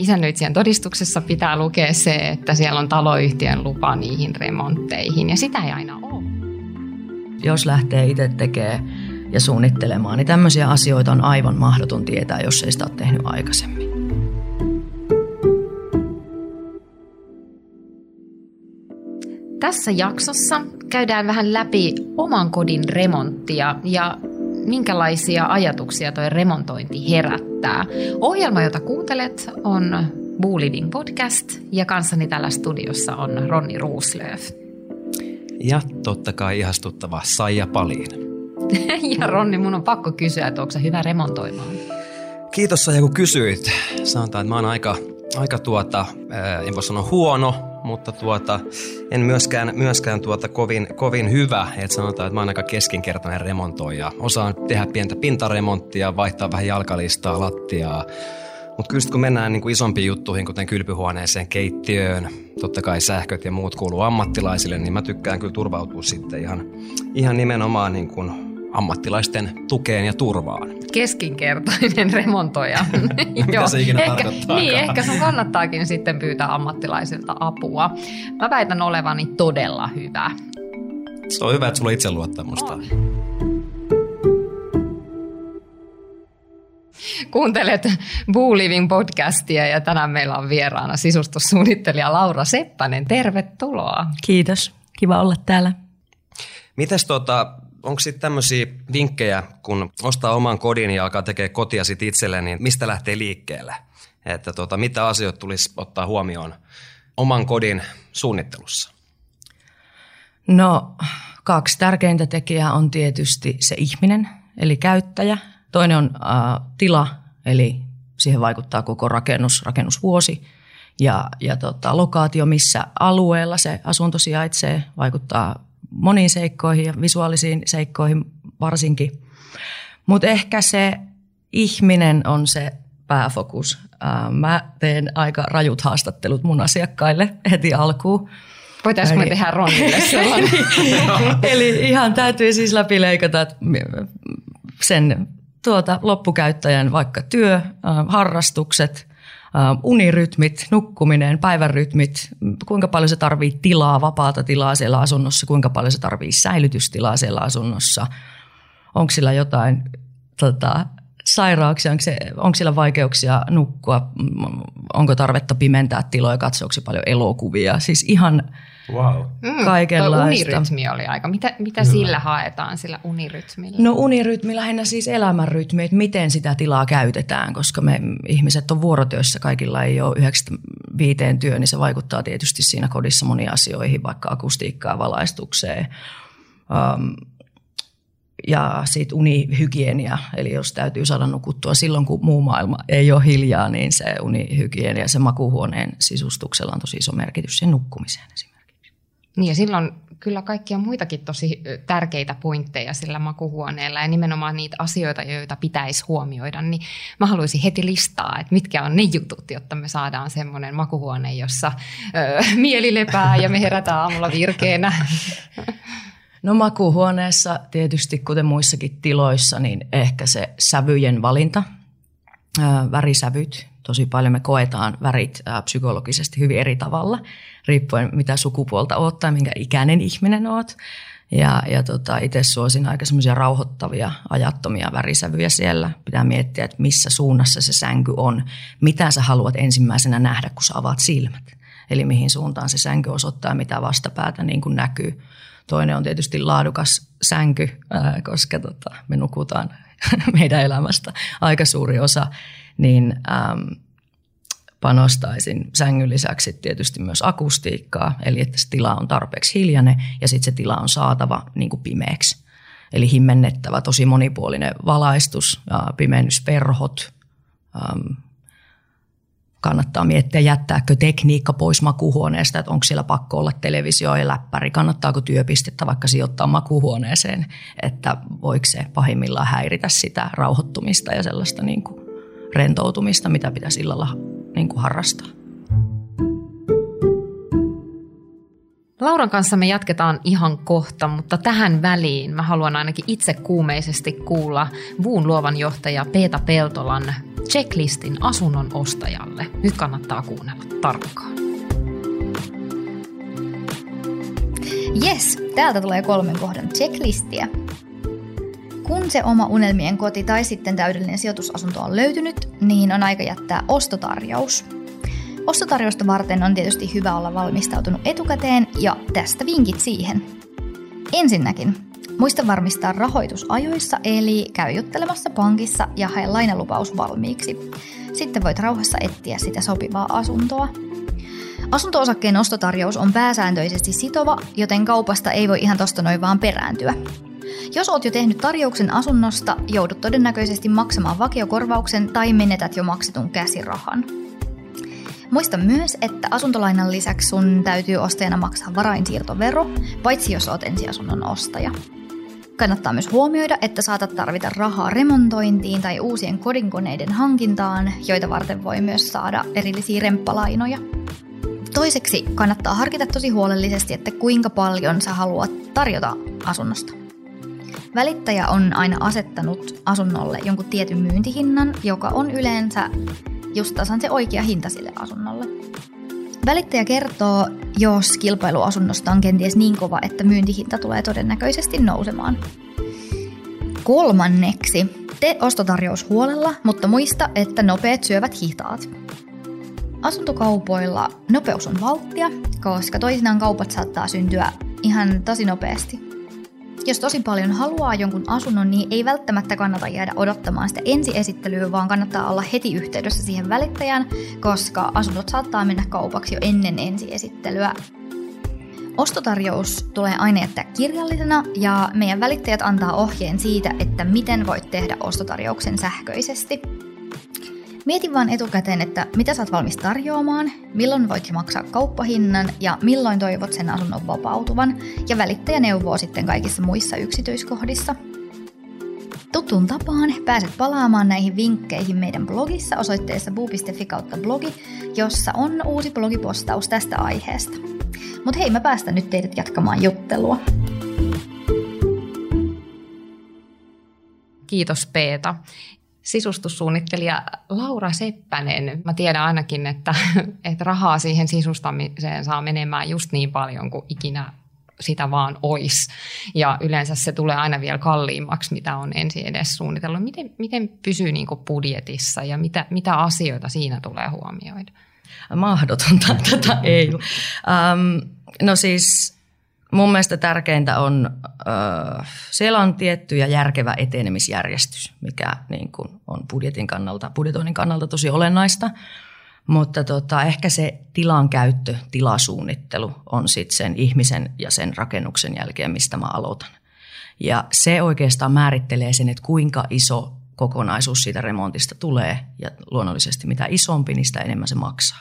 isännöitsijän todistuksessa pitää lukea se, että siellä on taloyhtiön lupa niihin remontteihin ja sitä ei aina ole. Jos lähtee itse tekemään ja suunnittelemaan, niin tämmöisiä asioita on aivan mahdoton tietää, jos ei sitä ole tehnyt aikaisemmin. Tässä jaksossa käydään vähän läpi oman kodin remonttia ja minkälaisia ajatuksia tuo remontointi herättää. Ohjelma, jota kuuntelet, on Boo Living Podcast ja kanssani täällä studiossa on Ronni Ruuslöf. Ja totta kai ihastuttava Saija Paliin. ja Ronni, mun on pakko kysyä, että onko se hyvä remontoimaan? Kiitos Saija, kun kysyit. Sanotaan, että mä oon aika, aika tuota, en voi sanoa huono, mutta tuota, en myöskään, myöskään tuota kovin, kovin hyvä. Et sanotaan, että mä oon aika keskinkertainen remontoija. Osaan tehdä pientä pintaremonttia, vaihtaa vähän jalkalistaa, lattiaa. Mutta kyllä kun mennään niin kuin isompiin juttuihin, kuten kylpyhuoneeseen, keittiöön, totta kai sähköt ja muut kuuluu ammattilaisille, niin mä tykkään kyllä turvautua sitten ihan, ihan nimenomaan niin kuin ammattilaisten tukeen ja turvaan. Keskinkertainen remontoija. Mitä se ikinä ehkä? Niin, ehkä sun kannattaakin sitten pyytää ammattilaisilta apua. Mä väitän olevani todella hyvä. Se on hyvä, että sulla on itseluottamusta. On. Kuuntelet Boo Living podcastia ja tänään meillä on vieraana sisustussuunnittelija Laura Seppänen. Tervetuloa. Kiitos. Kiva olla täällä. Mites tota, onko sitten tämmöisiä vinkkejä, kun ostaa oman kodin ja alkaa tekemään kotia sit itselleen, niin mistä lähtee liikkeelle? Että tota, mitä asioita tulisi ottaa huomioon oman kodin suunnittelussa? No, kaksi tärkeintä tekijää on tietysti se ihminen, eli käyttäjä. Toinen on äh, tila, eli siihen vaikuttaa koko rakennus, rakennusvuosi. Ja, ja tota, lokaatio, missä alueella se asunto sijaitsee, vaikuttaa moniin seikkoihin ja visuaalisiin seikkoihin varsinkin. Mutta ehkä se ihminen on se pääfokus. Mä teen aika rajut haastattelut mun asiakkaille heti alkuun. Voitaisiinko me tehdä Ronille sellainen? Eli ihan täytyy siis läpileikata sen tuota, loppukäyttäjän vaikka työ, harrastukset, unirytmit, nukkuminen, päivärytmit, kuinka paljon se tarvii tilaa, vapaata tilaa siellä asunnossa, kuinka paljon se tarvii säilytystilaa siellä asunnossa, onko sillä jotain tota, sairauksia, onko, se, onko sillä vaikeuksia nukkua, onko tarvetta pimentää tiloja, katsoako paljon elokuvia, siis ihan wow. Mm, kaikenlaista. unirytmi oli aika. Mitä, mitä sillä haetaan, sillä unirytmillä? No unirytmi lähinnä siis elämänrytmi, että miten sitä tilaa käytetään, koska me ihmiset on vuorotyössä, kaikilla ei ole yhdeksästä viiteen työ, niin se vaikuttaa tietysti siinä kodissa moniin asioihin, vaikka akustiikkaa, valaistukseen. Um, ja sitten unihygienia, eli jos täytyy saada nukuttua silloin, kun muu maailma ei ole hiljaa, niin se unihygienia, se makuhuoneen sisustuksella on tosi iso merkitys sen nukkumiseen esimerkiksi. Niin ja silloin kyllä kaikkia muitakin tosi tärkeitä pointteja sillä makuhuoneella ja nimenomaan niitä asioita, joita pitäisi huomioida, niin mä haluaisin heti listaa, että mitkä on ne jutut, jotta me saadaan semmoinen makuhuone, jossa ö, mieli lepää ja me herätään aamulla virkeänä. No makuuhuoneessa tietysti, kuten muissakin tiloissa, niin ehkä se sävyjen valinta, värisävyt. Tosi paljon me koetaan värit psykologisesti hyvin eri tavalla, riippuen mitä sukupuolta oot tai minkä ikäinen ihminen oot. Ja, ja tota, itse suosin aika semmoisia rauhoittavia, ajattomia värisävyjä siellä. Pitää miettiä, että missä suunnassa se sänky on. Mitä sä haluat ensimmäisenä nähdä, kun sä avaat silmät. Eli mihin suuntaan se sänky osoittaa, mitä vastapäätä niin kuin näkyy. Toinen on tietysti laadukas sänky, ää, koska tota, me nukutaan meidän elämästä aika suuri osa, niin äm, panostaisin sängyn lisäksi tietysti myös akustiikkaa, eli että se tila on tarpeeksi hiljainen ja sitten se tila on saatava niin kuin pimeäksi. Eli himmennettävä, tosi monipuolinen valaistus, pimennysperhot, kannattaa miettiä, jättääkö tekniikka pois makuhuoneesta, että onko siellä pakko olla televisio ja läppäri, kannattaako työpistettä vaikka sijoittaa makuhuoneeseen, että voiko se pahimmillaan häiritä sitä rauhoittumista ja sellaista niin kuin rentoutumista, mitä pitäisi illalla niin kuin harrastaa. Lauran kanssa me jatketaan ihan kohta, mutta tähän väliin mä haluan ainakin itse kuumeisesti kuulla Vuun luovan johtaja Peeta Peltolan checklistin asunnon ostajalle. Nyt kannattaa kuunnella tarkkaan. Yes, täältä tulee kolmen kohdan checklistiä. Kun se oma unelmien koti tai sitten täydellinen sijoitusasunto on löytynyt, niin on aika jättää ostotarjous. Ostotarjousta varten on tietysti hyvä olla valmistautunut etukäteen ja tästä vinkit siihen. Ensinnäkin, muista varmistaa rahoitus ajoissa eli käy juttelemassa pankissa ja hae lainalupaus valmiiksi. Sitten voit rauhassa etsiä sitä sopivaa asuntoa. Asunto-osakkeen ostotarjous on pääsääntöisesti sitova, joten kaupasta ei voi ihan tosta noin vaan perääntyä. Jos oot jo tehnyt tarjouksen asunnosta, joudut todennäköisesti maksamaan vakiokorvauksen tai menetät jo maksetun käsirahan. Muista myös, että asuntolainan lisäksi sun täytyy ostajana maksaa varainsiirtovero, paitsi jos oot ensiasunnon ostaja. Kannattaa myös huomioida, että saatat tarvita rahaa remontointiin tai uusien kodinkoneiden hankintaan, joita varten voi myös saada erillisiä remppalainoja. Toiseksi kannattaa harkita tosi huolellisesti, että kuinka paljon sä haluat tarjota asunnosta. Välittäjä on aina asettanut asunnolle jonkun tietyn myyntihinnan, joka on yleensä just tasan se oikea hinta sille asunnolle. Välittäjä kertoo, jos kilpailuasunnosta on kenties niin kova, että myyntihinta tulee todennäköisesti nousemaan. Kolmanneksi, te ostotarjous huolella, mutta muista, että nopeat syövät hitaat. Asuntokaupoilla nopeus on valttia, koska toisinaan kaupat saattaa syntyä ihan tosi nopeasti. Jos tosi paljon haluaa jonkun asunnon, niin ei välttämättä kannata jäädä odottamaan sitä ensiesittelyä, vaan kannattaa olla heti yhteydessä siihen välittäjään, koska asunnot saattaa mennä kaupaksi jo ennen ensiesittelyä. Ostotarjous tulee aina jättää kirjallisena ja meidän välittäjät antaa ohjeen siitä, että miten voit tehdä ostotarjouksen sähköisesti. Mieti vaan etukäteen, että mitä sä oot valmis tarjoamaan, milloin voit maksaa kauppahinnan ja milloin toivot sen asunnon vapautuvan, ja välittäjä neuvoo sitten kaikissa muissa yksityiskohdissa. Tuttuun tapaan pääset palaamaan näihin vinkkeihin meidän blogissa osoitteessa buu.fi kautta blogi, jossa on uusi blogipostaus tästä aiheesta. Mutta hei, mä päästän nyt teidät jatkamaan juttelua. Kiitos Peeta sisustussuunnittelija Laura Seppänen. Mä tiedän ainakin, että, että rahaa siihen sisustamiseen saa menemään just niin paljon kuin ikinä sitä vaan ois. Ja yleensä se tulee aina vielä kalliimmaksi, mitä on ensin edes suunnitellut. Miten, miten pysyy niin budjetissa ja mitä, mitä asioita siinä tulee huomioida? Mahdotonta, tätä ei. Um, no siis mun mielestä tärkeintä on, äh, siellä on tietty ja järkevä etenemisjärjestys, mikä niin kuin on budjetin kannalta, budjetoinnin kannalta tosi olennaista. Mutta tota, ehkä se tilan käyttö, tilasuunnittelu on sitten sen ihmisen ja sen rakennuksen jälkeen, mistä mä aloitan. Ja se oikeastaan määrittelee sen, että kuinka iso kokonaisuus siitä remontista tulee ja luonnollisesti mitä isompi, niin sitä enemmän se maksaa.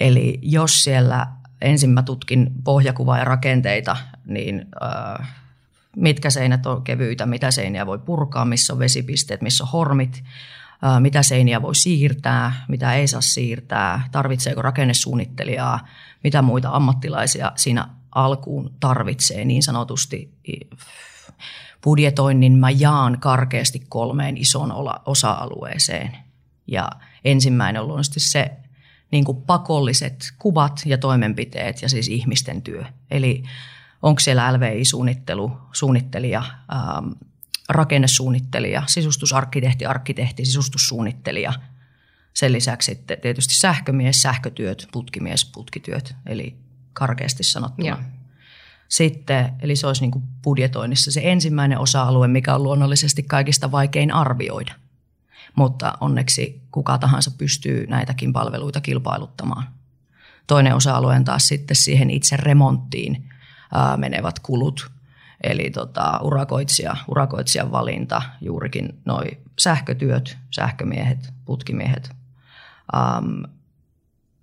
Eli jos siellä ensin mä tutkin pohjakuvaa ja rakenteita, niin mitkä seinät on kevyitä, mitä seiniä voi purkaa, missä on vesipisteet, missä on hormit, mitä seiniä voi siirtää, mitä ei saa siirtää, tarvitseeko rakennesuunnittelijaa, mitä muita ammattilaisia siinä alkuun tarvitsee niin sanotusti. Budjetoinnin mä jaan karkeasti kolmeen isoon osa-alueeseen. Ja ensimmäinen on luonnollisesti se, niin kuin pakolliset kuvat ja toimenpiteet ja siis ihmisten työ. Eli onko siellä LVI-suunnittelu, suunnittelija, ähm, rakennesuunnittelija, sisustusarkkitehti, arkkitehti, sisustussuunnittelija. Sen lisäksi sitten tietysti sähkömies, sähkötyöt, putkimies, putkityöt, eli karkeasti sanottuna. Ja. Sitten, eli se olisi niin kuin budjetoinnissa se ensimmäinen osa-alue, mikä on luonnollisesti kaikista vaikein arvioida – mutta onneksi kuka tahansa pystyy näitäkin palveluita kilpailuttamaan. Toinen osa-alue on taas sitten siihen itse remonttiin ää, menevät kulut, eli tota, urakoitsija, urakoitsijan valinta, juurikin noi sähkötyöt, sähkömiehet, putkimiehet. Ähm,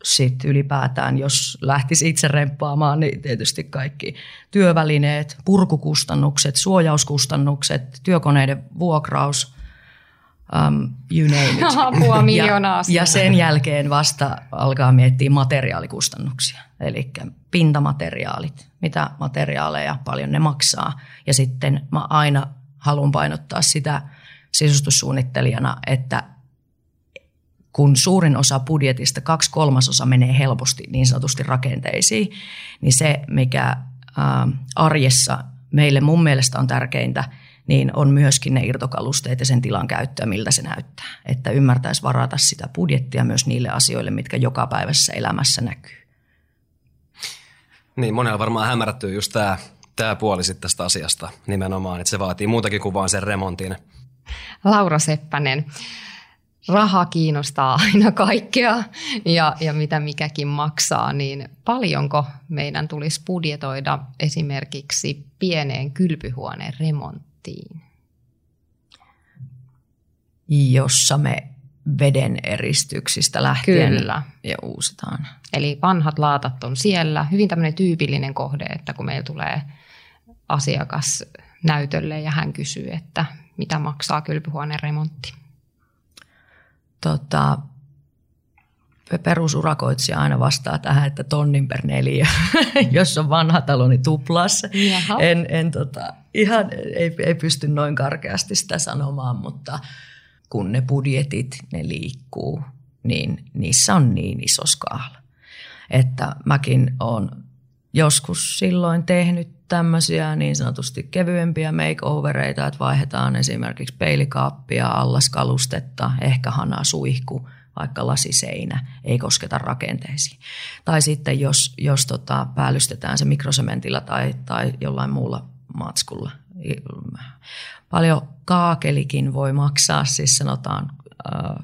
sitten ylipäätään, jos lähtisi itse remppaamaan, niin tietysti kaikki työvälineet, purkukustannukset, suojauskustannukset, työkoneiden vuokraus, um, you name it. Apua miljoonaa ja, ja sen jälkeen vasta alkaa miettiä materiaalikustannuksia, eli pintamateriaalit, mitä materiaaleja paljon ne maksaa. Ja sitten mä aina haluan painottaa sitä sisustussuunnittelijana, että kun suurin osa budjetista, kaksi kolmasosa menee helposti niin sanotusti rakenteisiin, niin se, mikä ää, arjessa meille mun mielestä on tärkeintä, niin on myöskin ne irtokalusteet ja sen tilan käyttöä, miltä se näyttää. Että ymmärtäisi varata sitä budjettia myös niille asioille, mitkä joka päivässä elämässä näkyy. Niin, monella varmaan hämärtyy just tämä tää puoli sitten tästä asiasta nimenomaan, että se vaatii muutakin kuin vaan sen remontin. Laura Seppänen, raha kiinnostaa aina kaikkea ja, ja mitä mikäkin maksaa, niin paljonko meidän tulisi budjetoida esimerkiksi pieneen kylpyhuoneen remonttiin? Jossa me veden eristyksistä lähtien Kyllä. ja uusitaan. Eli vanhat laatat on siellä. Hyvin tämmöinen tyypillinen kohde, että kun meillä tulee asiakas näytölle ja hän kysyy, että mitä maksaa kylpyhuoneen remontti. Tota, perusurakoitsija aina vastaa tähän, että tonnin per neljä, jos on vanha talo, niin tuplas. Jaha. En, en tota, ihan ei, ei pysty noin karkeasti sitä sanomaan, mutta kun ne budjetit, ne liikkuu, niin niissä on niin iso skaala. Että mäkin olen joskus silloin tehnyt tämmöisiä niin sanotusti kevyempiä makeovereita, että vaihdetaan esimerkiksi peilikaappia, allaskalustetta, ehkä hana, suihku, vaikka lasiseinä, ei kosketa rakenteisiin. Tai sitten jos, jos tota, päällystetään se mikrosementillä tai, tai jollain muulla matskulla. Paljon kaakelikin voi maksaa, siis sanotaan äh,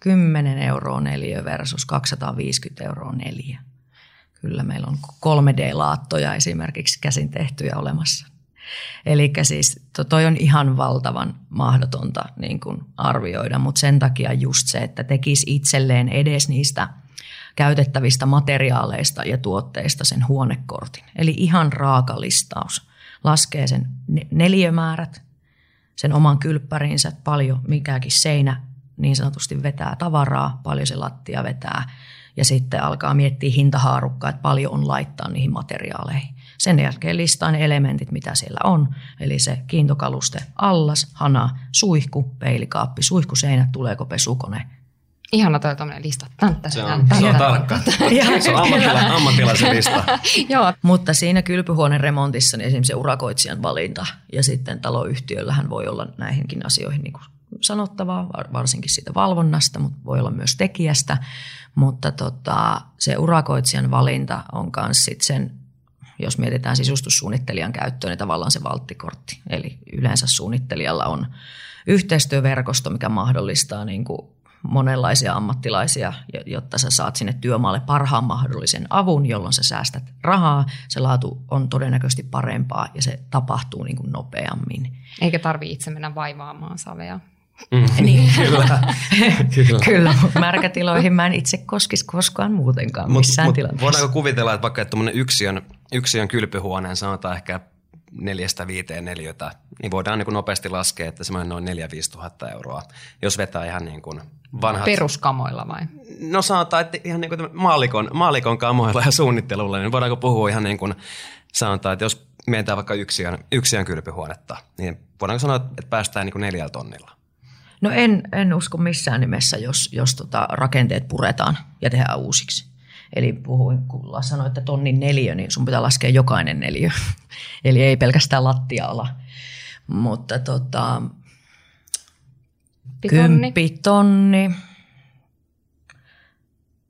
10 euroa neliö versus 250 euroa neliö. Kyllä meillä on 3D-laattoja esimerkiksi käsin tehtyjä olemassa. Eli siis to, toi on ihan valtavan mahdotonta niin kuin arvioida, mutta sen takia just se, että tekisi itselleen edes niistä käytettävistä materiaaleista ja tuotteista sen huonekortin. Eli ihan raakalistaus. Laskee sen neliömäärät, sen oman kylppärinsä, paljon mikäkin seinä niin sanotusti vetää tavaraa, paljon se lattia vetää ja sitten alkaa miettiä hintahaarukkaa, että paljon on laittaa niihin materiaaleihin. Sen jälkeen listaa ne elementit, mitä siellä on, eli se kiintokaluste, allas, hana, suihku, peilikaappi, suihkuseinät, tuleeko pesukone. Ihana toi tuommoinen lista. Täntä, se on, se on tarkka. se on ammattilaisen, ammattilaisen lista. Joo. Mutta siinä kylpyhuoneen remontissa niin esimerkiksi se urakoitsijan valinta ja sitten taloyhtiöllähän voi olla näihinkin asioihin niin kuin sanottavaa, varsinkin siitä valvonnasta, mutta voi olla myös tekijästä. Mutta tota, se urakoitsijan valinta on myös sit sen, jos mietitään sisustussuunnittelijan käyttöön, niin tavallaan se valttikortti. Eli yleensä suunnittelijalla on yhteistyöverkosto, mikä mahdollistaa niin kuin monenlaisia ammattilaisia, jotta sä saat sinne työmaalle parhaan mahdollisen avun, jolloin sä säästät rahaa, se laatu on todennäköisesti parempaa ja se tapahtuu niin kuin nopeammin. Eikä tarvitse itse mennä vaivaamaan savea. Mm, niin. kyllä. kyllä. kyllä, mutta märkätiloihin mä en itse koskisi koskaan muutenkaan missään mut, tilanteessa. Voidaanko kuvitella, että vaikka että yksiön, yksiön kylpyhuoneen sanotaan ehkä neljästä viiteen neliötä, niin voidaan niin nopeasti laskea, että semmoinen noin 4 5 tuhatta euroa, jos vetää ihan niin kuin vanhat... Peruskamoilla vai? No sanotaan, että ihan niin kuin maalikon, maalikon kamoilla ja suunnittelulla, niin voidaanko puhua ihan niin kuin sanotaan, että jos mietitään vaikka yksiön, yksiön kylpyhuonetta, niin voidaanko sanoa, että päästään niin kuin neljällä tonnilla? No en, en usko missään nimessä, jos, jos tota rakenteet puretaan ja tehdään uusiksi. Eli puhuin, kun sanoin, että tonnin neljä, niin sun pitää laskea jokainen neljä. Eli ei pelkästään lattialla. Mutta tota, kymppi tonni.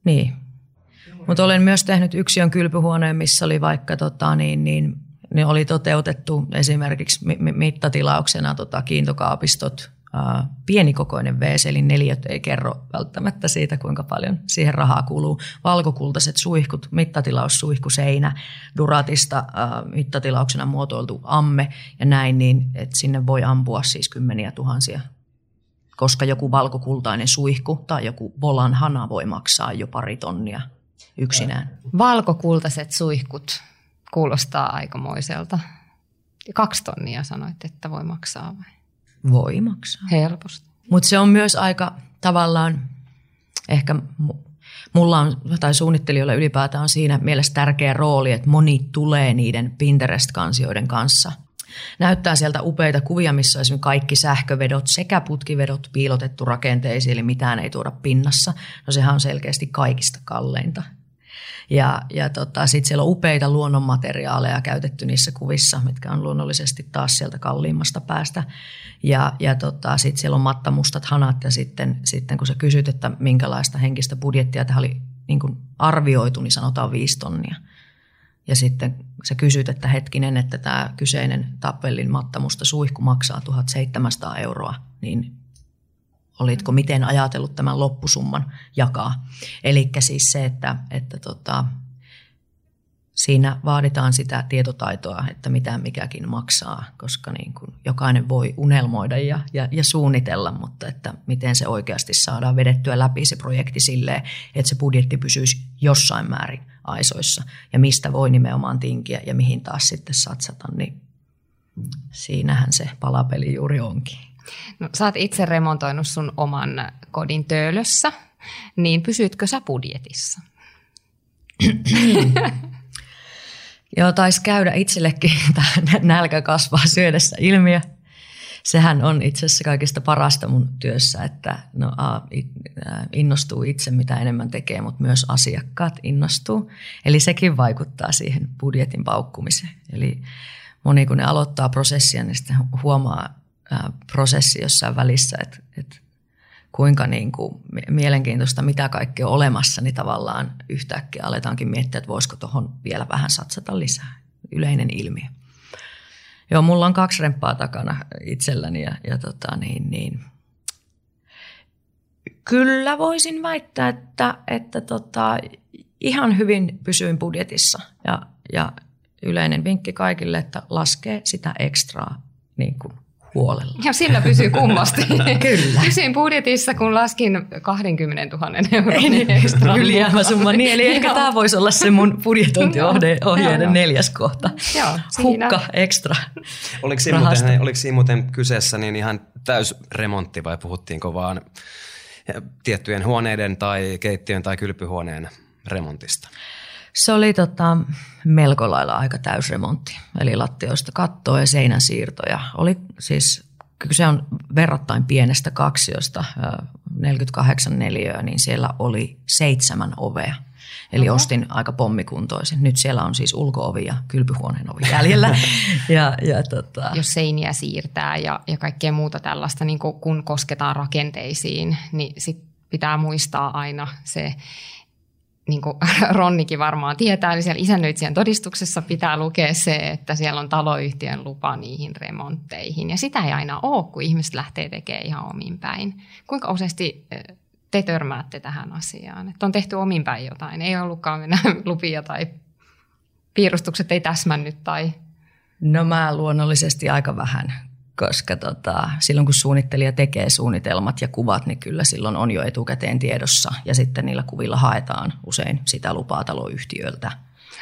Niin. Mutta olen myös tehnyt yksiön kylpyhuoneen, missä oli vaikka tota, niin, niin, niin oli toteutettu esimerkiksi mittatilauksena tota, kiintokaapistot, pienikokoinen WC, eli neliöt ei kerro välttämättä siitä, kuinka paljon siihen rahaa kuluu. Valkokultaiset suihkut, mittatilaussuihkuseinä, Duratista mittatilauksena muotoiltu amme ja näin, niin että sinne voi ampua siis kymmeniä tuhansia koska joku valkokultainen suihku tai joku volan hana voi maksaa jo pari tonnia yksinään. Valkokultaiset suihkut kuulostaa aikamoiselta. Kaksi tonnia sanoit, että voi maksaa vai? Voi maksaa. Helposti. Mutta se on myös aika tavallaan, ehkä mulla on, tai suunnittelijoilla ylipäätään on siinä mielessä tärkeä rooli, että moni tulee niiden Pinterest-kansioiden kanssa näyttää sieltä upeita kuvia, missä on esimerkiksi kaikki sähkövedot sekä putkivedot piilotettu rakenteisiin, eli mitään ei tuoda pinnassa. No sehän on selkeästi kaikista kalleinta. Ja, ja tota, sitten siellä on upeita luonnonmateriaaleja käytetty niissä kuvissa, mitkä on luonnollisesti taas sieltä kalliimmasta päästä. Ja, ja tota, sitten siellä on mattamustat hanat ja sitten, sitten kun sä kysyt, että minkälaista henkistä budjettia tähän oli niin kuin arvioitu, niin sanotaan viisi tonnia. Ja sitten sä kysyt, että hetkinen, että tämä kyseinen tappellin mattamusta suihku maksaa 1700 euroa, niin olitko miten ajatellut tämän loppusumman jakaa. Eli siis se, että, että tota, siinä vaaditaan sitä tietotaitoa, että mitä mikäkin maksaa, koska niin kuin jokainen voi unelmoida ja, ja, ja suunnitella, mutta että miten se oikeasti saadaan vedettyä läpi se projekti silleen, että se budjetti pysyisi jossain määrin aisoissa ja mistä voi nimenomaan tinkiä ja mihin taas sitten satsata, niin siinähän se palapeli juuri onkin. No, sä oot itse remontoinut sun oman kodin töölössä, niin pysyitkö sä budjetissa? Joo, taisi käydä itsellekin nälkä kasvaa syödessä ilmiö. Sehän on itse asiassa kaikista parasta mun työssä, että no, a, innostuu itse mitä enemmän tekee, mutta myös asiakkaat innostuu. Eli sekin vaikuttaa siihen budjetin paukkumiseen. Eli moni kun ne aloittaa prosessia, niin sitten huomaa prosessi jossain välissä, että, että kuinka niin kuin mielenkiintoista, mitä kaikkea on olemassa, niin tavallaan yhtäkkiä aletaankin miettiä, että voisiko tuohon vielä vähän satsata lisää. Yleinen ilmiö. Joo, mulla on kaksi remppaa takana itselläni ja, ja tota, niin, niin. kyllä voisin väittää, että, että tota, ihan hyvin pysyin budjetissa ja, ja yleinen vinkki kaikille, että laskee sitä ekstraa niin kuin huolella. Ja sillä pysyy kummasti. Kyllä. Pysyin budjetissa, kun laskin 20 000 euroa niin, ekstra. Ylijäämäsumma. Niin, eli ehkä tämä voisi olla se mun budjetointiohjeiden neljäs kohta. Joo, siinä. Hukka ekstra oliko siinä, muuten, oliko siinä muuten kyseessä niin ihan täysremontti vai puhuttiinko vaan tiettyjen huoneiden tai keittiön tai kylpyhuoneen remontista? Se oli tota, melko lailla aika täysremontti, eli lattioista kattoa ja seinän siirtoja. Oli siis, kyse on verrattain pienestä kaksiosta, 48 neliöä, niin siellä oli seitsemän ovea. Eli Oho. ostin aika pommikuntoisen. Nyt siellä on siis ulkoovi ja kylpyhuoneen ovi jäljellä. ja, ja tota... Jos seiniä siirtää ja, ja kaikkea muuta tällaista, niin kun kosketaan rakenteisiin, niin sit pitää muistaa aina se niin kuin Ronnikin varmaan tietää, niin siellä isännöitsijän todistuksessa pitää lukea se, että siellä on taloyhtiön lupa niihin remontteihin. Ja sitä ei aina ole, kun ihmiset lähtee tekemään ihan omin päin. Kuinka useasti te törmäätte tähän asiaan? Että on tehty omin päin jotain, ei ollutkaan mennä lupia tai piirustukset ei täsmännyt tai... No mä luonnollisesti aika vähän koska tota, silloin kun suunnittelija tekee suunnitelmat ja kuvat, niin kyllä silloin on jo etukäteen tiedossa ja sitten niillä kuvilla haetaan usein sitä lupaa taloyhtiöltä.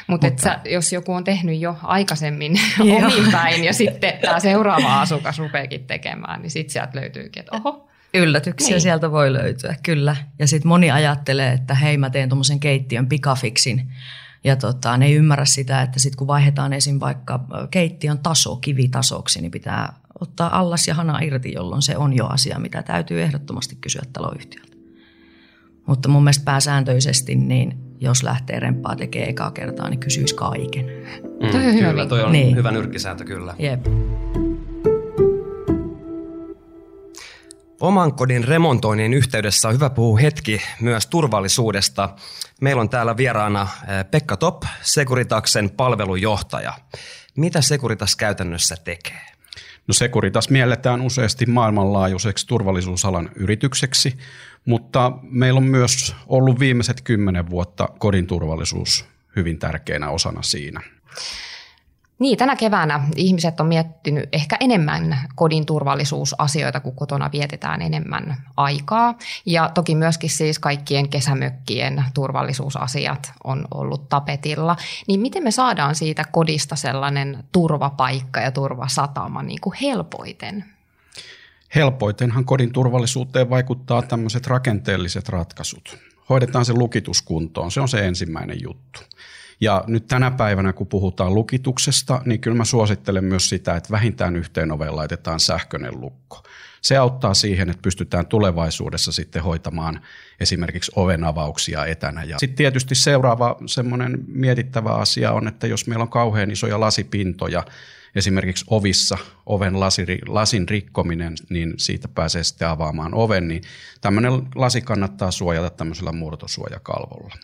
Mutta, Mutta jos joku on tehnyt jo aikaisemmin omin päin ja sitten tämä seuraava asukas rupeekin tekemään, niin sitten sieltä löytyykin, että oho. Yllätyksiä niin. sieltä voi löytyä, kyllä. Ja sitten moni ajattelee, että hei mä teen tuommoisen keittiön pikafiksin ja tota, ne ei ymmärrä sitä, että sitten kun vaihdetaan esim. vaikka keittiön taso kivitasoksi, niin pitää ottaa allas ja hana irti, jolloin se on jo asia, mitä täytyy ehdottomasti kysyä taloyhtiöltä. Mutta mun mielestä pääsääntöisesti, niin jos lähtee remppaa tekemään ekaa kertaa, niin kysyisi kaiken. Mm, kyllä, toi on niin. hyvä nyrkkisääntö kyllä. Jep. Oman kodin remontoinnin yhteydessä on hyvä puhua hetki myös turvallisuudesta. Meillä on täällä vieraana eh, Pekka Top, Securitaksen palvelujohtaja. Mitä Securitas käytännössä tekee? No Securitas mielletään useasti maailmanlaajuiseksi turvallisuusalan yritykseksi, mutta meillä on myös ollut viimeiset kymmenen vuotta kodin turvallisuus hyvin tärkeänä osana siinä. Niin, tänä keväänä ihmiset on miettinyt ehkä enemmän kodin turvallisuusasioita, kun kotona vietetään enemmän aikaa. Ja toki myöskin siis kaikkien kesämökkien turvallisuusasiat on ollut tapetilla. Niin miten me saadaan siitä kodista sellainen turvapaikka ja turvasatama niin kuin helpoiten? Helpoitenhan kodin turvallisuuteen vaikuttaa tämmöiset rakenteelliset ratkaisut. Hoidetaan se lukitus kuntoon, se on se ensimmäinen juttu. Ja nyt tänä päivänä, kun puhutaan lukituksesta, niin kyllä mä suosittelen myös sitä, että vähintään yhteen oveen laitetaan sähköinen lukko. Se auttaa siihen, että pystytään tulevaisuudessa sitten hoitamaan esimerkiksi ovenavauksia etänä. Ja sitten tietysti seuraava semmoinen mietittävä asia on, että jos meillä on kauhean isoja lasipintoja, esimerkiksi ovissa oven lasin rikkominen, niin siitä pääsee sitten avaamaan oven, niin tämmöinen lasi kannattaa suojata tämmöisellä murtosuojakalvolla.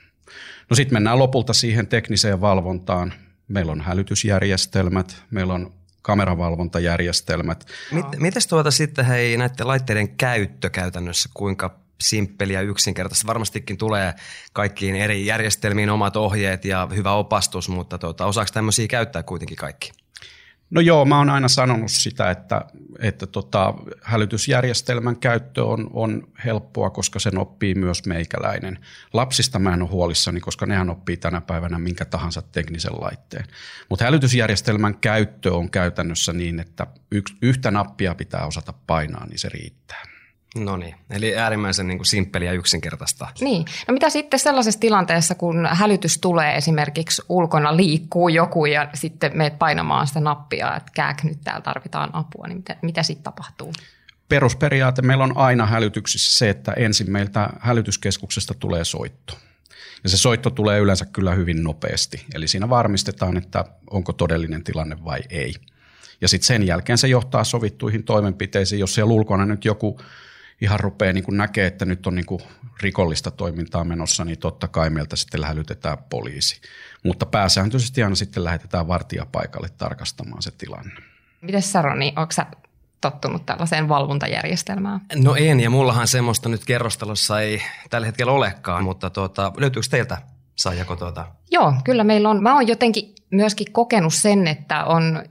No sitten mennään lopulta siihen tekniseen valvontaan. Meillä on hälytysjärjestelmät, meillä on kameravalvontajärjestelmät. Mit, mites tuota sitten hei näiden laitteiden käyttö käytännössä, kuinka simppeliä ja yksinkertaista. Varmastikin tulee kaikkiin eri järjestelmiin omat ohjeet ja hyvä opastus, mutta tuota, osaako tämmöisiä käyttää kuitenkin kaikki? No joo, mä oon aina sanonut sitä, että, että tota, hälytysjärjestelmän käyttö on, on helppoa, koska sen oppii myös meikäläinen. Lapsista mä en ole huolissani, koska nehän oppii tänä päivänä minkä tahansa teknisen laitteen. Mutta hälytysjärjestelmän käyttö on käytännössä niin, että yks, yhtä nappia pitää osata painaa, niin se riittää. No niin, eli äärimmäisen niin kuin simppeliä ja yksinkertaista. Niin, no mitä sitten sellaisessa tilanteessa, kun hälytys tulee esimerkiksi ulkona liikkuu joku ja sitten meet painamaan sitä nappia, että kääk nyt täällä tarvitaan apua, niin mitä, mitä sitten tapahtuu? Perusperiaate meillä on aina hälytyksissä se, että ensin meiltä hälytyskeskuksesta tulee soitto. Ja se soitto tulee yleensä kyllä hyvin nopeasti, eli siinä varmistetaan, että onko todellinen tilanne vai ei. Ja sitten sen jälkeen se johtaa sovittuihin toimenpiteisiin, jos siellä ulkona nyt joku ihan rupeaa niin näkee, että nyt on niin kuin rikollista toimintaa menossa, niin totta kai meiltä sitten lähelytetään poliisi. Mutta pääsääntöisesti aina sitten lähetetään vartijapaikalle tarkastamaan se tilanne. Miten Saroni, onko sä tottunut tällaiseen valvontajärjestelmään? No en, ja mullahan semmoista nyt kerrostalossa ei tällä hetkellä olekaan, mutta tuota, löytyykö teiltä Saijako tuota? Joo, kyllä meillä on. Mä oon jotenkin myöskin kokenut sen, että on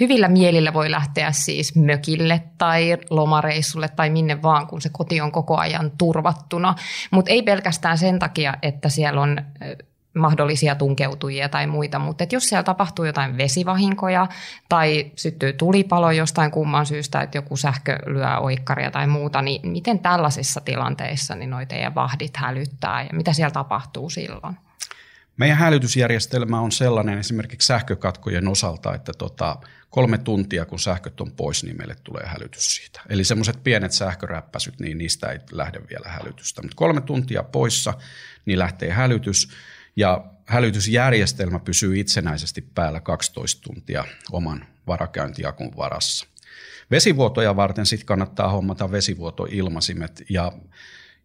hyvillä mielillä voi lähteä siis mökille tai lomareissulle tai minne vaan, kun se koti on koko ajan turvattuna. Mutta ei pelkästään sen takia, että siellä on mahdollisia tunkeutujia tai muita, mutta jos siellä tapahtuu jotain vesivahinkoja tai syttyy tulipalo jostain kumman syystä, että joku sähkö lyö oikkaria tai muuta, niin miten tällaisissa tilanteissa niin noi teidän vahdit hälyttää ja mitä siellä tapahtuu silloin? Meidän hälytysjärjestelmä on sellainen esimerkiksi sähkökatkojen osalta, että tota, kolme tuntia kun sähköt on pois, niin meille tulee hälytys siitä. Eli semmoiset pienet sähköräppäsyt, niin niistä ei lähde vielä hälytystä. Mutta kolme tuntia poissa, niin lähtee hälytys ja hälytysjärjestelmä pysyy itsenäisesti päällä 12 tuntia oman varakäyntiakun varassa. Vesivuotoja varten sitten kannattaa hommata vesivuotoilmasimet ja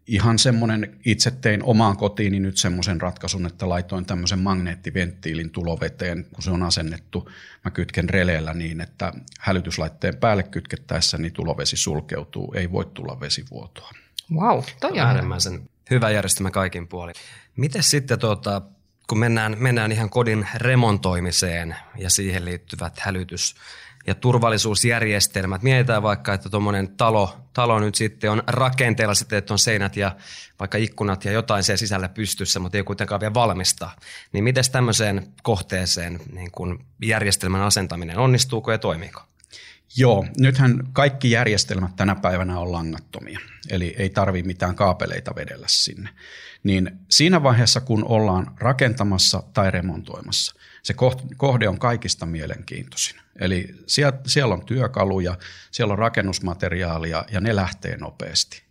ihan semmoinen, itse tein omaan kotiini nyt semmoisen ratkaisun, että laitoin tämmöisen magneettiventtiilin tuloveteen, kun se on asennettu. Mä kytken releellä niin, että hälytyslaitteen päälle kytkettäessä niin tulovesi sulkeutuu, ei voi tulla vesivuotoa. Wow, toi on äärimmäisen hyvä järjestelmä kaikin puolin. Miten sitten tuota, kun mennään, mennään ihan kodin remontoimiseen ja siihen liittyvät hälytys, ja turvallisuusjärjestelmät. Mietitään vaikka, että tuommoinen talo, talo nyt sitten on rakenteella sitten, että on seinät ja vaikka ikkunat ja jotain siellä sisällä pystyssä, mutta ei kuitenkaan vielä valmista. Niin miten tämmöiseen kohteeseen niin kun järjestelmän asentaminen, onnistuuko ja toimiiko? Joo, nythän kaikki järjestelmät tänä päivänä on langattomia, eli ei tarvi mitään kaapeleita vedellä sinne. Niin siinä vaiheessa, kun ollaan rakentamassa tai remontoimassa, se kohde on kaikista mielenkiintoisin. Eli siellä on työkaluja, siellä on rakennusmateriaalia ja ne lähtee nopeasti.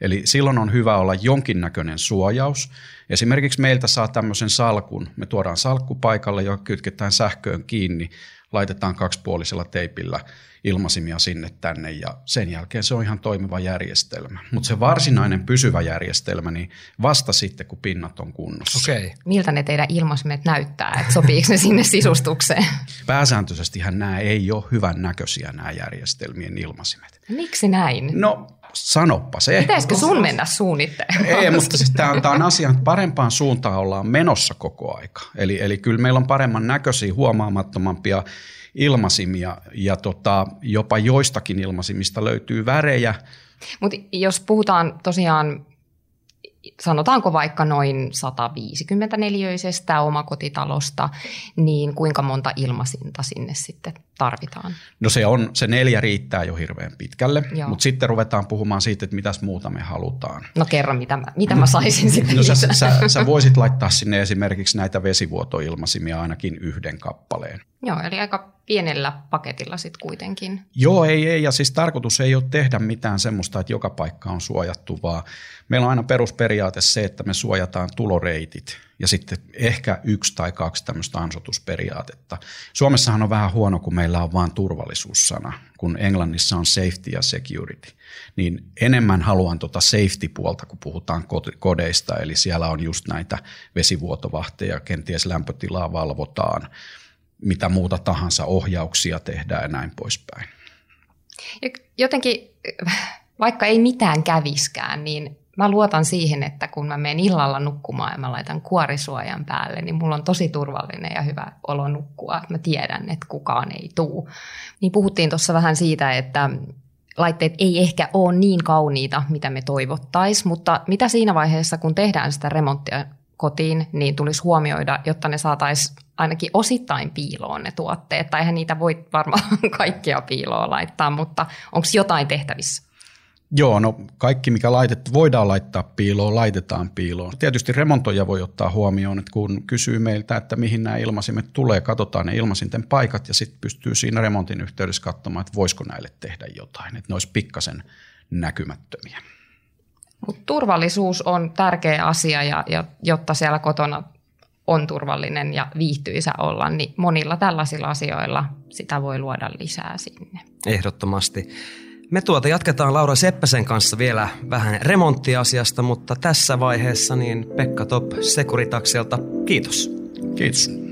Eli silloin on hyvä olla jonkinnäköinen suojaus. Esimerkiksi meiltä saa tämmöisen salkun. Me tuodaan salkku paikalle, joka kytketään sähköön kiinni, laitetaan kaksipuolisella teipillä ilmasimia sinne tänne ja sen jälkeen se on ihan toimiva järjestelmä. Mutta se varsinainen pysyvä järjestelmä, niin vasta sitten, kun pinnat on kunnossa. Okay. Miltä ne teidän ilmasimet näyttää, että sopiiko ne sinne sisustukseen? Pääsääntöisesti nämä ei ole hyvän näköisiä nämä järjestelmien ilmasimet. Miksi näin? No sanoppa se. Pitäisikö sun mennä suunnittelemaan? Ei, mutta siis tämä on, tämä on asia, että parempaan suuntaan ollaan menossa koko aika. Eli, eli kyllä meillä on paremman näköisiä, huomaamattomampia ilmasimia ja tota, jopa joistakin ilmasimista löytyy värejä. Mutta jos puhutaan tosiaan sanotaanko vaikka noin 154-öisestä omakotitalosta, niin kuinka monta ilmasinta sinne sitten tarvitaan? No se on, se neljä riittää jo hirveän pitkälle, Joo. mutta sitten ruvetaan puhumaan siitä, että mitäs muuta me halutaan. No kerro, mitä mä, mitä mä saisin sitten No sä, sä, sä voisit laittaa sinne esimerkiksi näitä vesivuotoilmasimia ainakin yhden kappaleen. Joo, eli aika pienellä paketilla sitten kuitenkin. Joo, ei, ei. Ja siis tarkoitus ei ole tehdä mitään semmoista, että joka paikka on suojattu, vaan meillä on aina perusperiaate se, että me suojataan tuloreitit ja sitten ehkä yksi tai kaksi tämmöistä ansotusperiaatetta. Suomessahan on vähän huono, kun meillä on vain turvallisuussana, kun Englannissa on safety ja security. Niin enemmän haluan tuota safety-puolta, kun puhutaan kodeista, eli siellä on just näitä vesivuotovahteja, kenties lämpötilaa valvotaan, mitä muuta tahansa ohjauksia tehdään ja näin poispäin. Jotenkin, vaikka ei mitään käviskään, niin mä luotan siihen, että kun mä menen illalla nukkumaan ja mä laitan kuorisuojan päälle, niin mulla on tosi turvallinen ja hyvä olo nukkua. Mä tiedän, että kukaan ei tuu. Niin puhuttiin tuossa vähän siitä, että laitteet ei ehkä ole niin kauniita, mitä me toivottaisiin, mutta mitä siinä vaiheessa, kun tehdään sitä remonttia kotiin, niin tulisi huomioida, jotta ne saataisiin ainakin osittain piiloon ne tuotteet. Tai eihän niitä voi varmaan kaikkia piiloon laittaa, mutta onko jotain tehtävissä? Joo, no kaikki mikä laitettu voidaan laittaa piiloon, laitetaan piiloon. Tietysti remontoja voi ottaa huomioon, että kun kysyy meiltä, että mihin nämä ilmasimet tulee, katsotaan ne ilmasinten paikat ja sitten pystyy siinä remontin yhteydessä katsomaan, että voisiko näille tehdä jotain, että ne olisi pikkasen näkymättömiä. Mut turvallisuus on tärkeä asia ja, ja jotta siellä kotona on turvallinen ja viihtyisä olla, niin monilla tällaisilla asioilla sitä voi luoda lisää sinne. Ehdottomasti. Me tuota jatketaan Laura Seppäsen kanssa vielä vähän remonttiasiasta, mutta tässä vaiheessa niin Pekka Top Securitakselta kiitos. Kiitos.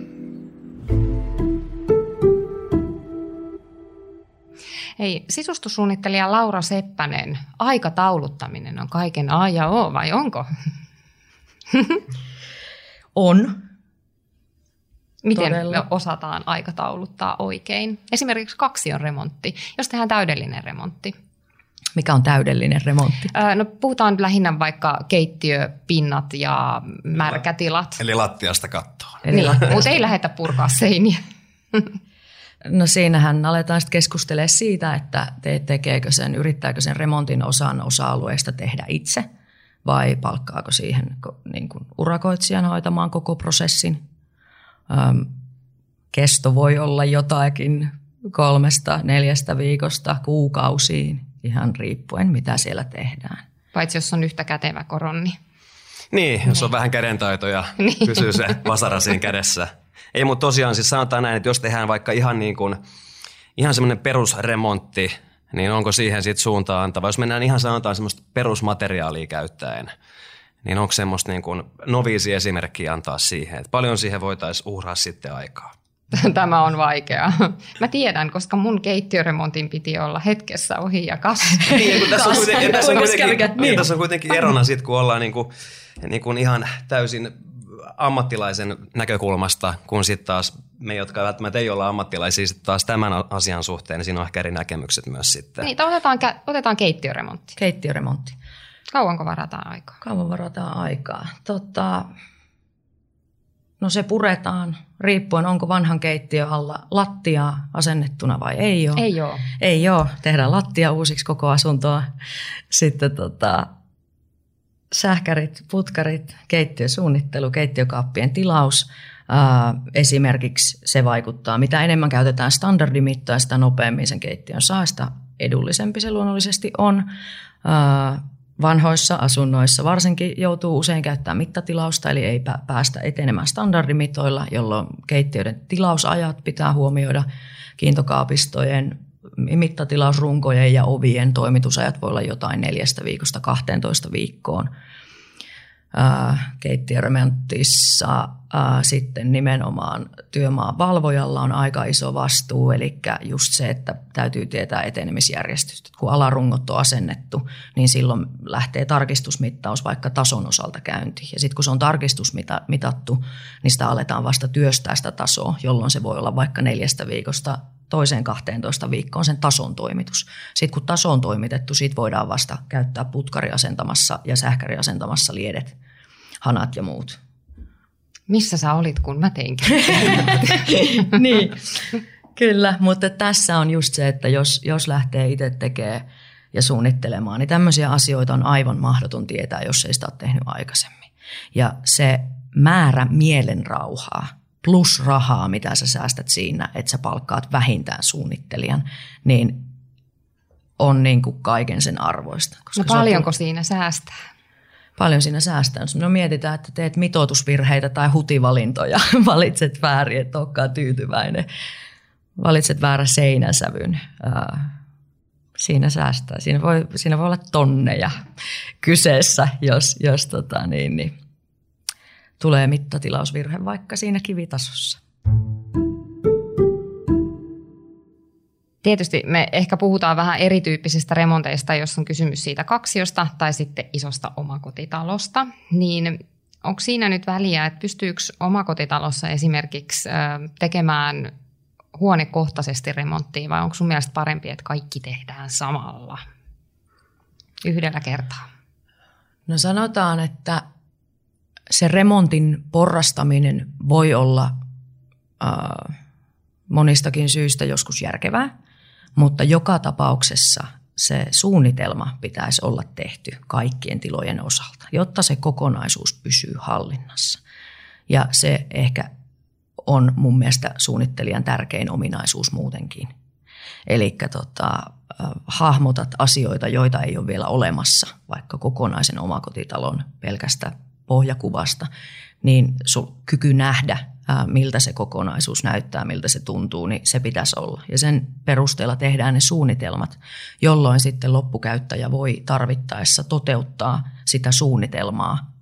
Hei, sisustussuunnittelija Laura Seppänen, aikatauluttaminen on kaiken A ja O, vai onko? on. Miten Todella. me osataan aikatauluttaa oikein? Esimerkiksi kaksi on remontti, jos tehdään täydellinen remontti. Mikä on täydellinen remontti? no puhutaan lähinnä vaikka keittiöpinnat ja märkätilat. Eli lattiasta kattoon. Niin, mutta ei lähdetä purkaa seiniä. No siinähän aletaan sitten keskustelemaan siitä, että te, tekeekö sen, yrittääkö sen remontin osan osa-alueesta tehdä itse vai palkkaako siihen niin kuin urakoitsijan hoitamaan koko prosessin. Öm, kesto voi olla jotakin kolmesta, neljästä viikosta kuukausiin, ihan riippuen mitä siellä tehdään. Paitsi jos on yhtä kätevä koronni. Niin, jos on vähän kädentaito ja niin. pysyy se vasara siinä kädessä. Ei, mutta tosiaan siis sanotaan näin, että jos tehdään vaikka ihan niin kuin, ihan semmoinen perusremontti, niin onko siihen sitten suuntaan antava? Jos mennään ihan sanotaan semmoista perusmateriaalia käyttäen, niin onko semmoista niin kuin noviisi esimerkkiä antaa siihen, että paljon siihen voitaisiin uhraa sitten aikaa? Tämä on vaikeaa. Mä tiedän, koska mun keittiöremontin piti olla hetkessä ohi ja kas. niin, tässä, on kuitenkin, tässä, on kuitenkin, niin, tässä on kuitenkin erona sit, kun ollaan niin kuin, niin kuin ihan täysin ammattilaisen näkökulmasta, kun sitten taas me, jotka välttämättä ei olla ammattilaisia sit taas tämän asian suhteen, niin siinä on ehkä eri näkemykset myös sitten. Niin, otetaan, otetaan keittiöremontti. Keittiöremontti. Kauanko varataan aikaa? Kauan varataan aikaa. Tota, no se puretaan riippuen, onko vanhan keittiö alla lattia asennettuna vai ei ole. Ei ole. Ei ole. Tehdään lattia uusiksi koko asuntoa. Sitten tota, sähkärit, putkarit, keittiösuunnittelu, keittiökaappien tilaus. Ää, esimerkiksi se vaikuttaa, mitä enemmän käytetään standardimittaa, sitä nopeammin sen keittiön saa, sitä edullisempi se luonnollisesti on. Ää, vanhoissa asunnoissa varsinkin joutuu usein käyttämään mittatilausta, eli ei päästä etenemään standardimitoilla, jolloin keittiöiden tilausajat pitää huomioida kiintokaapistojen, mittatilausrunkojen ja ovien toimitusajat voi olla jotain neljästä viikosta 12 viikkoon. Keittiöremontissa sitten nimenomaan työmaan valvojalla on aika iso vastuu, eli just se, että täytyy tietää etenemisjärjestystä. Kun alarungot on asennettu, niin silloin lähtee tarkistusmittaus vaikka tason osalta käyntiin. Ja sitten kun se on tarkistusmitattu, niin sitä aletaan vasta työstää sitä tasoa, jolloin se voi olla vaikka neljästä viikosta toiseen 12 viikkoon sen tason toimitus. Sitten kun taso on toimitettu, siitä voidaan vasta käyttää putkariasentamassa ja sähkäriasentamassa liedet, hanat ja muut. Missä sä olit, kun mä tein niin, kyllä, mutta tässä on just se, että jos, jos lähtee itse tekemään ja suunnittelemaan, niin tämmöisiä asioita on aivan mahdoton tietää, jos ei sitä ole tehnyt aikaisemmin. Ja se määrä mielenrauhaa plus rahaa, mitä sä säästät siinä, että sä palkkaat vähintään suunnittelijan, niin on niin kuin kaiken sen arvoista. Koska no paljonko on, siinä säästää? Paljon siinä säästää. Jos no mietitään, että teet mitoitusvirheitä tai hutivalintoja, valitset väärin, et olekaan tyytyväinen, valitset väärän seinäsävyn, siinä säästää. Siinä voi, siinä voi olla tonneja kyseessä, jos, jos tota, niin, niin, tulee mittatilausvirhe vaikka siinä kivitasossa. Tietysti me ehkä puhutaan vähän erityyppisistä remonteista, jos on kysymys siitä kaksiosta tai sitten isosta omakotitalosta. Niin onko siinä nyt väliä, että pystyykö omakotitalossa esimerkiksi tekemään huonekohtaisesti remonttia vai onko sun mielestä parempi, että kaikki tehdään samalla yhdellä kertaa? No sanotaan, että se remontin porrastaminen voi olla äh, monistakin syistä joskus järkevää, mutta joka tapauksessa se suunnitelma pitäisi olla tehty kaikkien tilojen osalta, jotta se kokonaisuus pysyy hallinnassa. Ja se ehkä on mun mielestä suunnittelijan tärkein ominaisuus muutenkin. Eli tota, hahmotat asioita, joita ei ole vielä olemassa, vaikka kokonaisen omakotitalon pelkästä pohjakuvasta, niin sul kyky nähdä, miltä se kokonaisuus näyttää, miltä se tuntuu, niin se pitäisi olla. Ja sen perusteella tehdään ne suunnitelmat, jolloin sitten loppukäyttäjä voi tarvittaessa toteuttaa sitä suunnitelmaa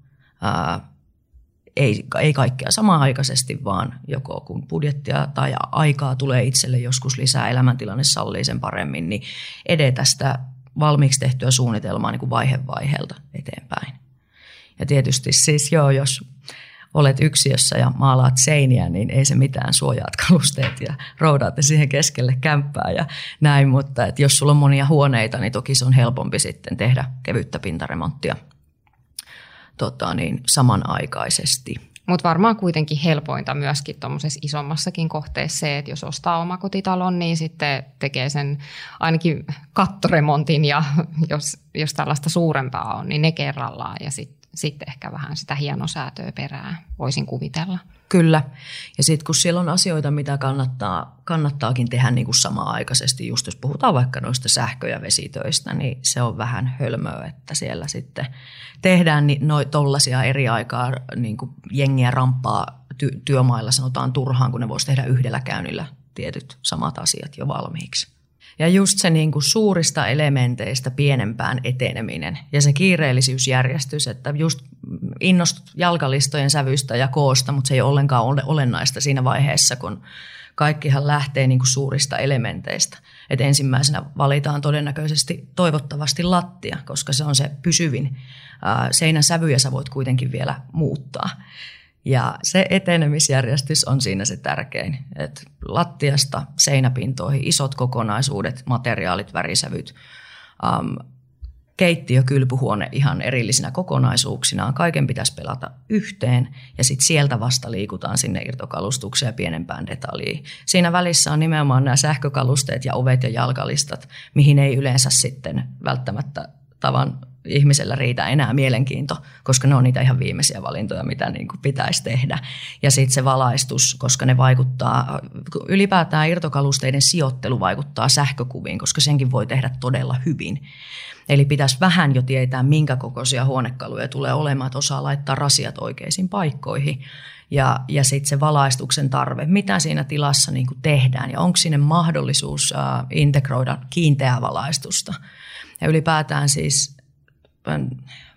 ei, ei kaikkea samaan-aikaisesti, vaan joko kun budjettia tai aikaa tulee itselle joskus lisää, elämäntilanne sallii sen paremmin, niin edetä sitä valmiiksi tehtyä suunnitelmaa niin kuin vaihe vaiheelta eteenpäin. Ja tietysti siis joo, jos olet yksiössä ja maalaat seiniä, niin ei se mitään suojaat kalusteet ja roudaatte siihen keskelle kämppää ja näin, mutta että jos sulla on monia huoneita, niin toki se on helpompi sitten tehdä kevyttä pintaremonttia tota niin, samanaikaisesti. Mutta varmaan kuitenkin helpointa myöskin tuommoisessa isommassakin kohteessa se, että jos ostaa omakotitalon, niin sitten tekee sen ainakin kattoremontin ja jos, jos tällaista suurempaa on, niin ne kerrallaan ja sitten sitten ehkä vähän sitä hienosäätöä perää, voisin kuvitella. Kyllä. Ja sitten kun siellä on asioita, mitä kannattaa, kannattaakin tehdä niin kuin samaan-aikaisesti, just jos puhutaan vaikka noista sähkö- ja vesitöistä, niin se on vähän hölmöä, että siellä sitten tehdään no, tollaisia eri aikaa niin kuin jengiä ramppaa ty- työmailla sanotaan turhaan, kun ne voisi tehdä yhdellä käynnillä tietyt samat asiat jo valmiiksi. Ja just se niin kuin suurista elementeistä pienempään eteneminen ja se kiireellisyysjärjestys, että just innostut jalkalistojen sävystä ja koosta, mutta se ei ollenkaan ole olennaista siinä vaiheessa, kun kaikkihan lähtee niin kuin suurista elementeistä. Et ensimmäisenä valitaan todennäköisesti toivottavasti lattia, koska se on se pysyvin. Seinän sävyjä sä voit kuitenkin vielä muuttaa. Ja se etenemisjärjestys on siinä se tärkein. että lattiasta seinäpintoihin isot kokonaisuudet, materiaalit, värisävyt, um, keittiö, kylpyhuone ihan erillisinä kokonaisuuksinaan. Kaiken pitäisi pelata yhteen ja sitten sieltä vasta liikutaan sinne irtokalustukseen ja pienempään detaljiin. Siinä välissä on nimenomaan nämä sähkökalusteet ja ovet ja jalkalistat, mihin ei yleensä sitten välttämättä tavan ihmisellä riitä enää mielenkiinto, koska ne on niitä ihan viimeisiä valintoja, mitä niin kuin pitäisi tehdä. Ja sitten se valaistus, koska ne vaikuttaa, ylipäätään irtokalusteiden sijoittelu vaikuttaa sähkökuviin, koska senkin voi tehdä todella hyvin. Eli pitäisi vähän jo tietää, minkä kokoisia huonekaluja tulee olemaan, että osaa laittaa rasiat oikeisiin paikkoihin. Ja, ja sitten se valaistuksen tarve, mitä siinä tilassa niin kuin tehdään ja onko sinne mahdollisuus uh, integroida kiinteää valaistusta. Ja ylipäätään siis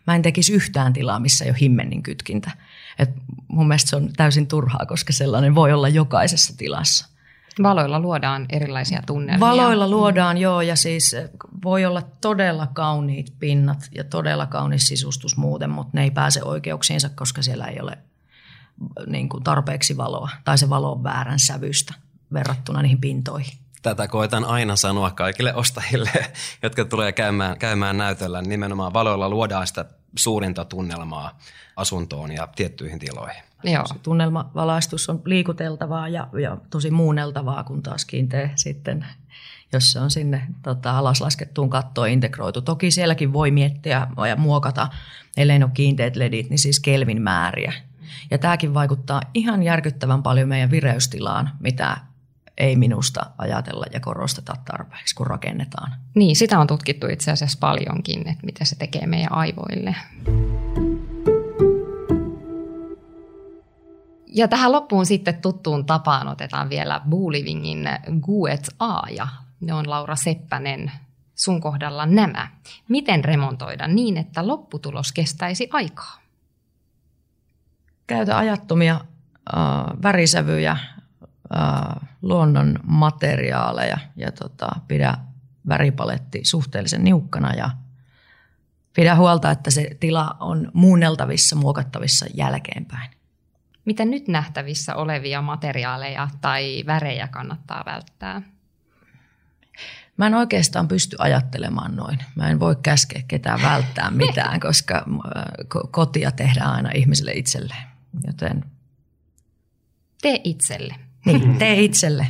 mä en tekisi yhtään tilaa, missä ei ole himmennin kytkintä. Et mun mielestä se on täysin turhaa, koska sellainen voi olla jokaisessa tilassa. Valoilla luodaan erilaisia tunnelmia. Valoilla luodaan, joo, ja siis voi olla todella kauniit pinnat ja todella kaunis sisustus muuten, mutta ne ei pääse oikeuksiinsa, koska siellä ei ole niin kuin tarpeeksi valoa, tai se valo on väärän sävystä verrattuna niihin pintoihin. Tätä koitan aina sanoa kaikille ostajille, jotka tulee käymään, käymään näytöllä. Nimenomaan valoilla luodaan sitä suurinta tunnelmaa asuntoon ja tiettyihin tiloihin. Joo. Tunnelmavalaistus on liikuteltavaa ja, ja tosi muunneltavaa, kun taas kiinteä sitten, jos se on sinne tota, alaslaskettuun kattoon integroitu. Toki sielläkin voi miettiä ja muokata, ellei ole kiinteät ledit, niin siis kelvin määriä. Ja tämäkin vaikuttaa ihan järkyttävän paljon meidän vireystilaan, mitä ei minusta ajatella ja korosteta tarpeeksi, kun rakennetaan. Niin, sitä on tutkittu itse asiassa paljonkin, että mitä se tekee meidän aivoille. Ja tähän loppuun sitten tuttuun tapaan otetaan vielä Boolivingin Guet A ja ne on Laura Seppänen sun kohdalla nämä. Miten remontoida niin, että lopputulos kestäisi aikaa? Käytä ajattomia äh, värisävyjä, äh, luonnon materiaaleja ja tota, pidä väripaletti suhteellisen niukkana ja pidä huolta, että se tila on muunneltavissa, muokattavissa jälkeenpäin. Mitä nyt nähtävissä olevia materiaaleja tai värejä kannattaa välttää? Mä en oikeastaan pysty ajattelemaan noin. Mä en voi käskeä ketään välttää mitään, koska äh, kotia tehdään aina ihmiselle itselleen. Joten... Tee itselle. Niin, tee itselle.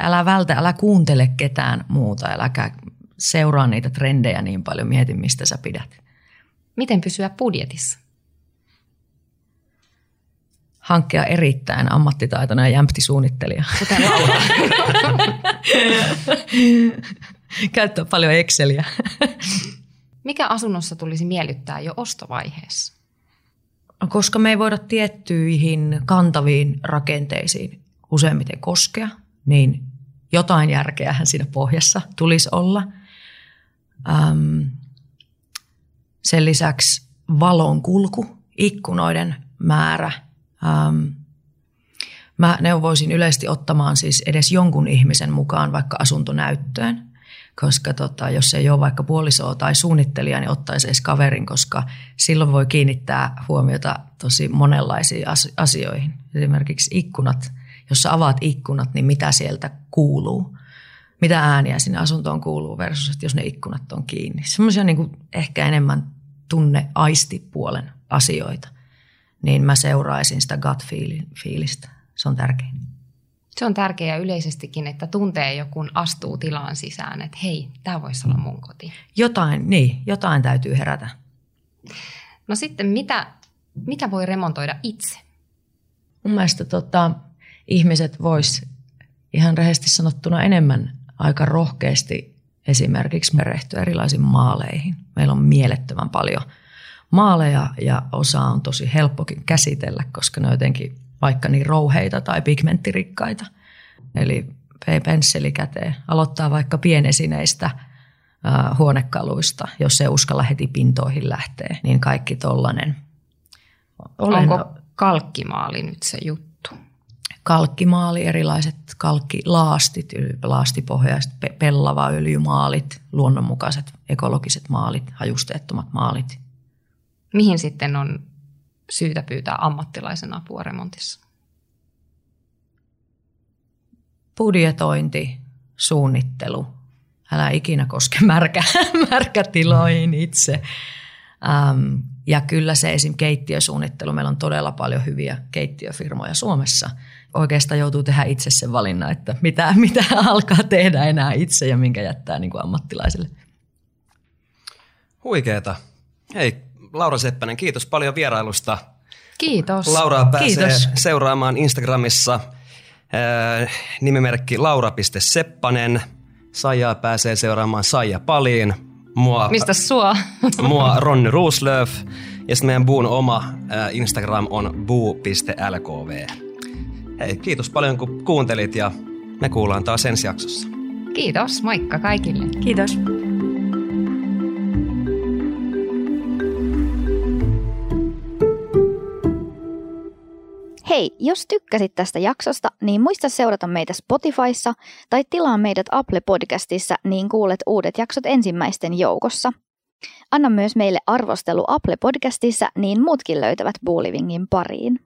Älä vältä, älä kuuntele ketään muuta, äläkä seuraa niitä trendejä niin paljon, mieti mistä sä pidät. Miten pysyä budjetissa? hankkia erittäin ammattitaitoinen ja jämpti suunnittelija. Kuten Laura. Käyttää paljon Exceliä. Mikä asunnossa tulisi miellyttää jo ostovaiheessa? Koska me ei voida tiettyihin kantaviin rakenteisiin useimmiten koskea, niin jotain järkeähän siinä pohjassa tulisi olla. Ähm, sen lisäksi valon kulku, ikkunoiden määrä – Ähm, mä neuvoisin yleisesti ottamaan siis edes jonkun ihmisen mukaan vaikka asuntonäyttöön, koska tota, jos ei ole vaikka puolisoa tai suunnittelija, niin ottaisi edes kaverin, koska silloin voi kiinnittää huomiota tosi monenlaisiin asioihin. Esimerkiksi ikkunat, jos sä avaat ikkunat, niin mitä sieltä kuuluu? Mitä ääniä sinne asuntoon kuuluu versus, että jos ne ikkunat on kiinni. Semmoisia niin ehkä enemmän tunne aistipuolen asioita niin mä seuraisin sitä gut fiilistä. Se on tärkein. Se on tärkeää yleisestikin, että tuntee jo, kun astuu tilaan sisään, että hei, tämä voisi olla mun koti. Jotain, niin, jotain täytyy herätä. No sitten, mitä, mitä voi remontoida itse? Mun mielestä tota, ihmiset vois ihan rehellisesti sanottuna enemmän aika rohkeasti esimerkiksi merehtyä erilaisiin maaleihin. Meillä on mielettömän paljon – maaleja ja osa on tosi helppokin käsitellä, koska ne on jotenkin vaikka niin rouheita tai pigmenttirikkaita. Eli pensseli käteen. Aloittaa vaikka pienesineistä äh, huonekaluista, jos se uskalla heti pintoihin lähtee, niin kaikki tollanen. Olen... Onko kalkkimaali nyt se juttu? Kalkkimaali, erilaiset kalkkilaastit, laastipohjaiset, pellava öljymaalit, luonnonmukaiset ekologiset maalit, hajusteettomat maalit – mihin sitten on syytä pyytää ammattilaisen apua remontissa? Budjetointi, suunnittelu. Älä ikinä koske märkä, märkätiloihin itse. Ähm, ja kyllä se esim. keittiösuunnittelu, meillä on todella paljon hyviä keittiöfirmoja Suomessa. Oikeastaan joutuu tehdä itse sen valinnan, että mitä, mitä alkaa tehdä enää itse ja minkä jättää niin kuin ammattilaiselle. Huikeeta. Hei, Laura Seppänen, kiitos paljon vierailusta. Kiitos. Laura pääsee kiitos. seuraamaan Instagramissa äh, nimimerkki laura.seppanen. Saijaa pääsee seuraamaan Saija Paliin. Mua, Mistä sua? mua Ronni Ruuslöf. Ja sitten meidän Buun oma äh, Instagram on buu.lkv. Hei, kiitos paljon kun kuuntelit ja me kuullaan taas ensi jaksossa. Kiitos, moikka kaikille. Kiitos. Hei, jos tykkäsit tästä jaksosta, niin muista seurata meitä Spotifyssa tai tilaa meidät Apple Podcastissa, niin kuulet uudet jaksot ensimmäisten joukossa. Anna myös meille arvostelu Apple Podcastissa, niin muutkin löytävät Buulivingin pariin.